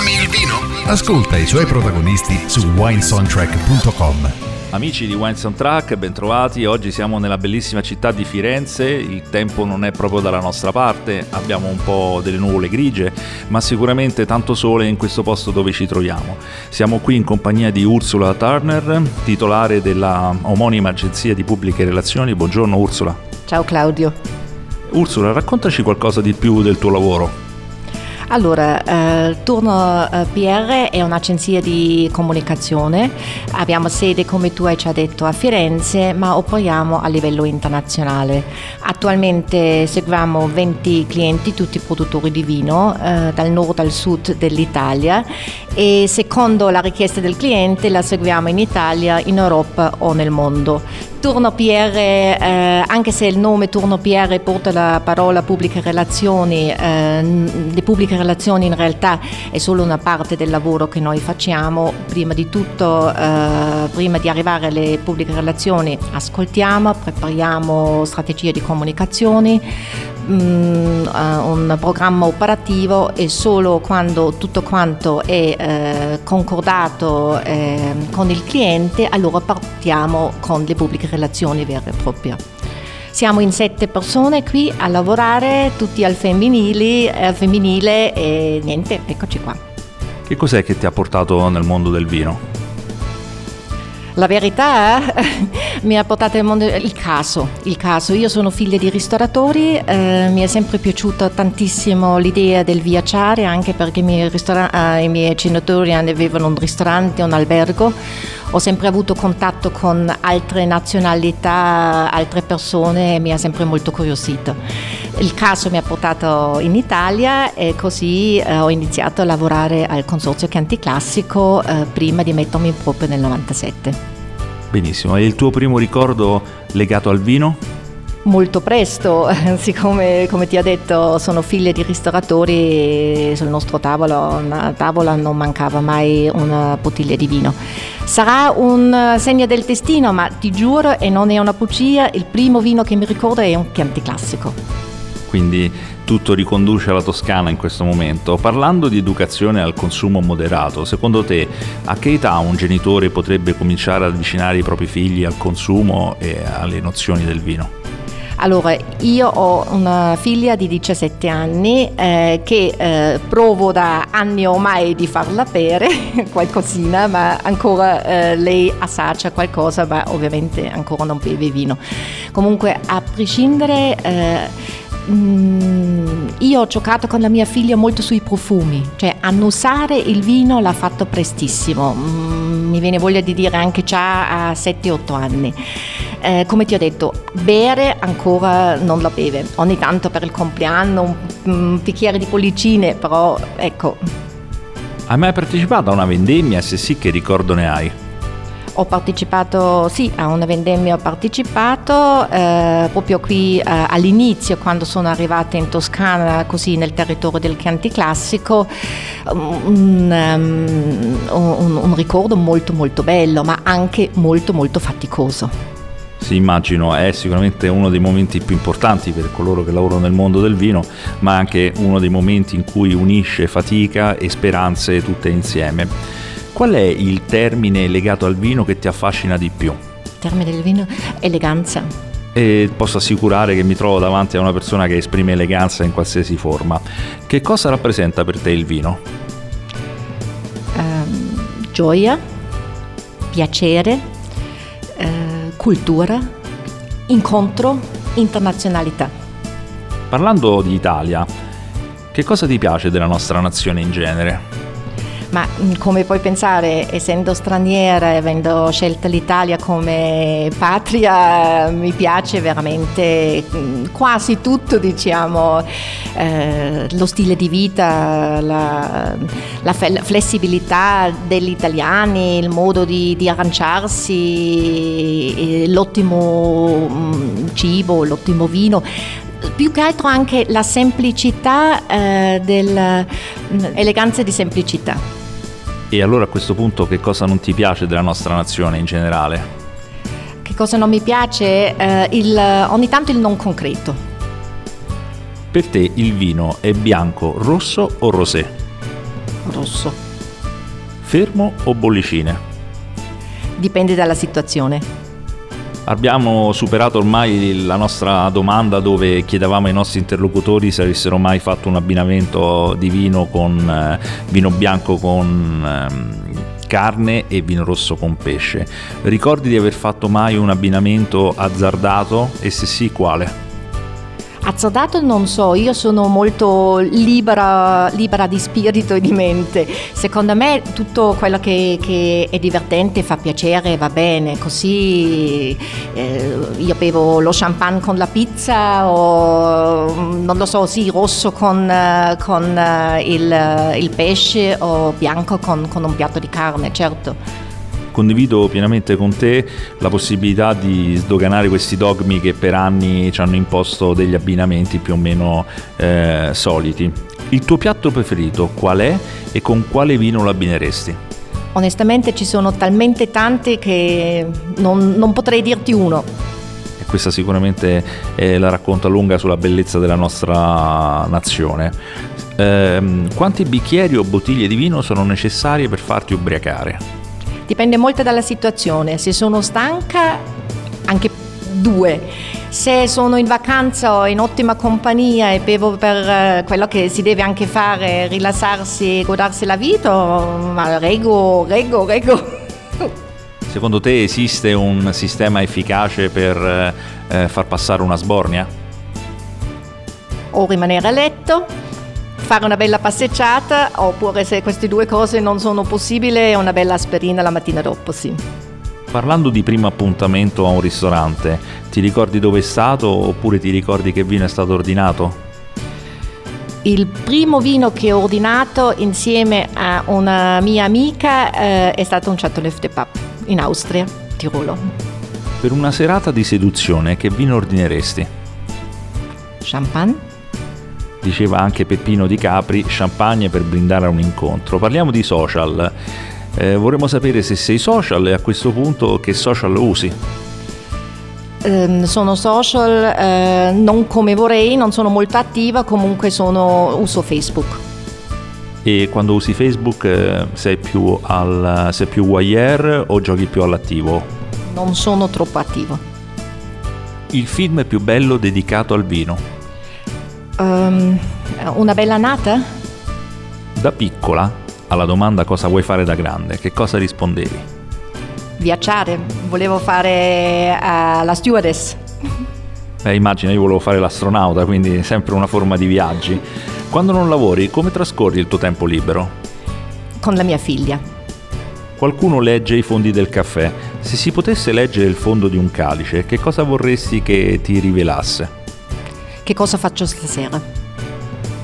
Ami il vino? Ascolta i suoi protagonisti su winesoundtrack.com. Amici di Wine Soundtrack, bentrovati. Oggi siamo nella bellissima città di Firenze. Il tempo non è proprio dalla nostra parte, abbiamo un po' delle nuvole grigie, ma sicuramente tanto sole in questo posto dove ci troviamo. Siamo qui in compagnia di Ursula Turner, titolare della omonima agenzia di pubbliche relazioni. Buongiorno Ursula. Ciao Claudio. Ursula, raccontaci qualcosa di più del tuo lavoro. Allora, eh, Turno eh, PR è un'agenzia di comunicazione, abbiamo sede come tu hai già detto a Firenze, ma operiamo a livello internazionale. Attualmente seguiamo 20 clienti, tutti produttori di vino, eh, dal nord al sud dell'Italia e secondo la richiesta del cliente la seguiamo in Italia, in Europa o nel mondo. Turno PR, eh, anche se il nome Turno PR porta la parola pubbliche relazioni, eh, le pubbliche relazioni in realtà è solo una parte del lavoro che noi facciamo. Prima di tutto, eh, prima di arrivare alle pubbliche relazioni, ascoltiamo, prepariamo strategie di comunicazione, mm, un programma operativo e solo quando tutto quanto è eh, concordato eh, con il cliente allora partiamo con le pubbliche relazioni vere e proprie. Siamo in sette persone qui a lavorare, tutti al, femminili, al femminile e niente, eccoci qua. Che cos'è che ti ha portato nel mondo del vino? La verità eh, mi ha portato il mondo il caso, il caso. Io sono figlia di ristoratori, eh, mi è sempre piaciuta tantissimo l'idea del viaggiare, anche perché i miei, ristora- eh, i miei genitori avevano un ristorante, un albergo. Ho sempre avuto contatto con altre nazionalità, altre persone e mi ha sempre molto curiosito. Il caso mi ha portato in Italia e così eh, ho iniziato a lavorare al Consorzio Chianti Classico eh, prima di mettermi proprio nel 97. Benissimo, e il tuo primo ricordo legato al vino? Molto presto, siccome come ti ha detto sono figlia di ristoratori, sul nostro tavolo, tavola non mancava mai una bottiglia di vino. Sarà un segno del destino, ma ti giuro, e non è una bugia, il primo vino che mi ricordo è un Chianti classico. Quindi tutto riconduce alla Toscana in questo momento. Parlando di educazione al consumo moderato, secondo te a che età un genitore potrebbe cominciare ad avvicinare i propri figli al consumo e alle nozioni del vino? Allora, io ho una figlia di 17 anni eh, che eh, provo da anni ormai di farla bere qualcosina, ma ancora eh, lei assaggia qualcosa, ma ovviamente ancora non beve vino. Comunque, a prescindere eh, Mm, io ho giocato con la mia figlia molto sui profumi, cioè annusare il vino l'ha fatto prestissimo, mm, mi viene voglia di dire anche già a 7-8 anni. Eh, come ti ho detto, bere ancora non la beve, ogni tanto per il compleanno un, un bicchiere di pollicine, però ecco. Hai mai partecipato a una vendemmia? Se sì, che ricordo ne hai? Ho partecipato, sì, a una vendemmia ho partecipato, eh, proprio qui eh, all'inizio quando sono arrivata in Toscana, così nel territorio del Chianti Classico, un, um, un, un ricordo molto molto bello, ma anche molto molto faticoso. Sì, immagino, è sicuramente uno dei momenti più importanti per coloro che lavorano nel mondo del vino, ma anche uno dei momenti in cui unisce fatica e speranze tutte insieme. Qual è il termine legato al vino che ti affascina di più? Il termine del vino? Eleganza. E posso assicurare che mi trovo davanti a una persona che esprime eleganza in qualsiasi forma. Che cosa rappresenta per te il vino? ehm, gioia, piacere, eh, cultura, incontro, internazionalità. Parlando di Italia, che cosa ti piace della nostra nazione in genere? Ma mm, come puoi pensare, essendo straniera e avendo scelto l'Italia come patria, mi piace veramente mm, quasi tutto, diciamo, eh, lo stile di vita, la, la, flessibilità degli italiani, il modo di, di arrangiarsi, l'ottimo mm, cibo, l'ottimo vino più che altro anche la semplicità eh, dell'eleganza di semplicità. E allora a questo punto che cosa non ti piace della nostra nazione in generale? Che cosa non mi piace? Eh, il, ogni tanto il non concreto. Per te il vino è bianco, rosso o rosé? Rosso. Fermo o bollicine? Dipende dalla situazione. Abbiamo superato ormai la nostra domanda dove chiedevamo ai nostri interlocutori se avessero mai fatto un abbinamento di vino con eh, vino bianco con eh, carne e vino rosso con pesce. Ricordi di aver fatto mai un abbinamento azzardato e se sì quale? Azzardato non so, io sono molto libera, libera, di spirito e di mente. Secondo me tutto quello che, che è divertente fa piacere, va bene. Così eh, io bevo lo champagne con la pizza o non lo so, sì, rosso con, con eh, il, il, pesce o bianco con, con un piatto di carne, certo condivido pienamente con te la possibilità di sdoganare questi dogmi che per anni ci hanno imposto degli abbinamenti più o meno eh, soliti. Il tuo piatto preferito qual è e con quale vino lo abbineresti? Onestamente ci sono talmente tanti che non, non potrei dirti uno. E questa sicuramente è la racconta lunga sulla bellezza della nostra nazione. Eh, quanti bicchieri o bottiglie di vino sono necessarie per farti ubriacare? Dipende molto dalla situazione. Se sono stanca, anche due. Se sono in vacanza o in ottima compagnia e bevo per eh, quello che si deve anche fare, rilassarsi e godarsi la vita, ma reggo, reggo, reggo. Secondo te esiste un sistema efficace per eh, far passare una sbornia? O rimanere a letto fare una bella passeggiata oppure se queste due cose non sono possibili una bella aspirina la mattina dopo, sì. Parlando di primo appuntamento a un ristorante, ti ricordi dove è stato oppure ti ricordi che vino è stato ordinato? Il primo vino che ho ordinato insieme a una mia amica eh, è stato un Chateauneuf de Pape in Austria, Tirolo. Per una serata di seduzione che vino ordineresti? Champagne? Diceva anche Peppino Di Capri, champagne per brindare a un incontro. Parliamo di social. Eh, vorremmo sapere se sei social e a questo punto che social usi. Eh, sono social eh, non come vorrei, non sono molto attiva, comunque sono, uso Facebook. E quando usi Facebook eh, sei più, al, sei più wire o giochi più all'attivo? Non sono troppo attivo. Il film più bello dedicato al vino? Um, una bella nata? Da piccola, alla domanda cosa vuoi fare da grande, che cosa rispondevi? Viaggiare, volevo fare uh, la stewardess. Beh, immagina, io volevo fare l'astronauta, quindi sempre una forma di viaggi. Quando non lavori, come trascorri il tuo tempo libero? Con la mia figlia. Qualcuno legge i fondi del caffè. Se si potesse leggere il fondo di un calice, che cosa vorresti che ti rivelasse? Che cosa faccio stasera.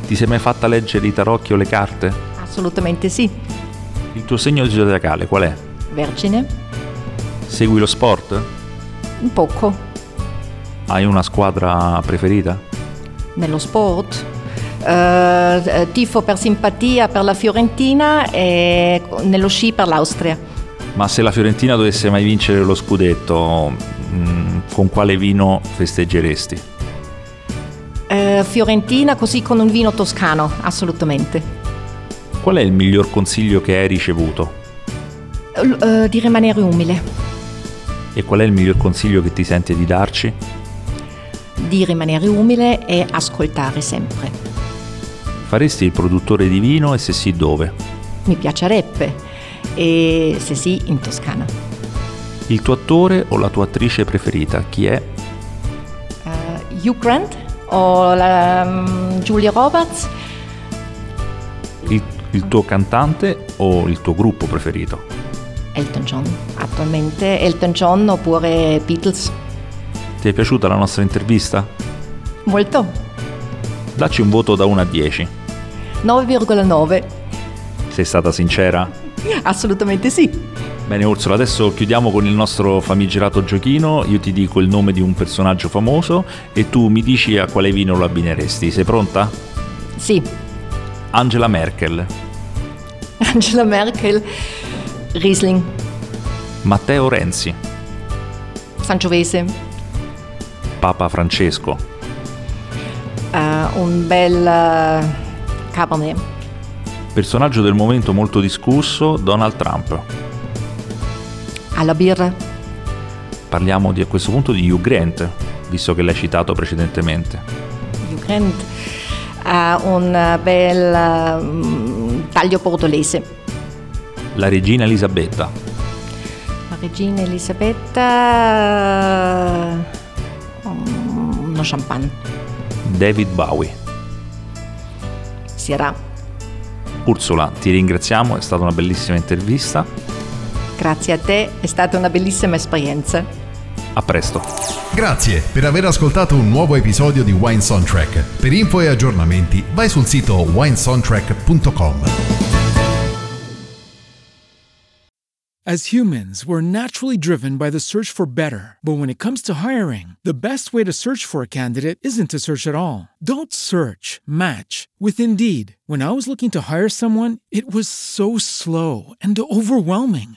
Ti sei mai fatta leggere i tarocchi o le carte? Assolutamente sì. Il tuo segno zodiacale qual è? Vergine. Segui lo sport? Un poco. Hai una squadra preferita? Nello sport? Uh, tifo per simpatia per la Fiorentina e nello sci per l'Austria. Ma se la Fiorentina dovesse mai vincere lo scudetto, mm, con quale vino festeggeresti? Eh, fiorentina così con un vino toscano, assolutamente. Qual è il miglior consiglio che hai ricevuto? L- uh, di rimanere umile. E qual è il miglior consiglio che ti senti di darci? Di rimanere umile e ascoltare sempre. Faresti il produttore di vino e se sì dove? Mi piacerebbe. E se sì, in Toscana. Il tuo attore o la tua attrice preferita, chi è? Uh, Hugh Grant o la, um, Julia Roberts? Il, il tuo cantante o il tuo gruppo preferito? Elton John. Attualmente Elton John oppure Beatles. Ti è piaciuta la nostra intervista? Molto. Dacci un voto da 1 a 10. 9,9. Sei stata sincera? Assolutamente sì. Bene Ursula, adesso chiudiamo con il nostro famigerato giochino, io ti dico il nome di un personaggio famoso e tu mi dici a quale vino lo abbineresti. Sei pronta? Sì. Angela Merkel. Angela Merkel, Riesling, Matteo Renzi. Sangiovese, Papa Francesco. uh, un bel uh, Cabernet, Personaggio del momento molto discusso, Donald Trump. Alla birra, Parliamo di, a questo punto di Hugh Grant, visto che l'hai citato precedentemente. Hugh Grant, uh, un bel uh, taglio portolese, La regina Elisabetta. la regina Elisabetta, uh, uno champagne, David Bowie. Sierra. Ursula, ti ringraziamo, è stata una bellissima intervista. Grazie a te, è stata una bellissima esperienza. A presto. Grazie per aver ascoltato un nuovo episodio di Wine Soundtrack. Per info e aggiornamenti vai sul sito winesoundtrack.com. As humans, we're naturally driven by the search for better. But when it comes to hiring, the best way to search for a candidate isn't to search at all. Don't search, match with Indeed. When I was looking to hire someone, it was so slow and overwhelming.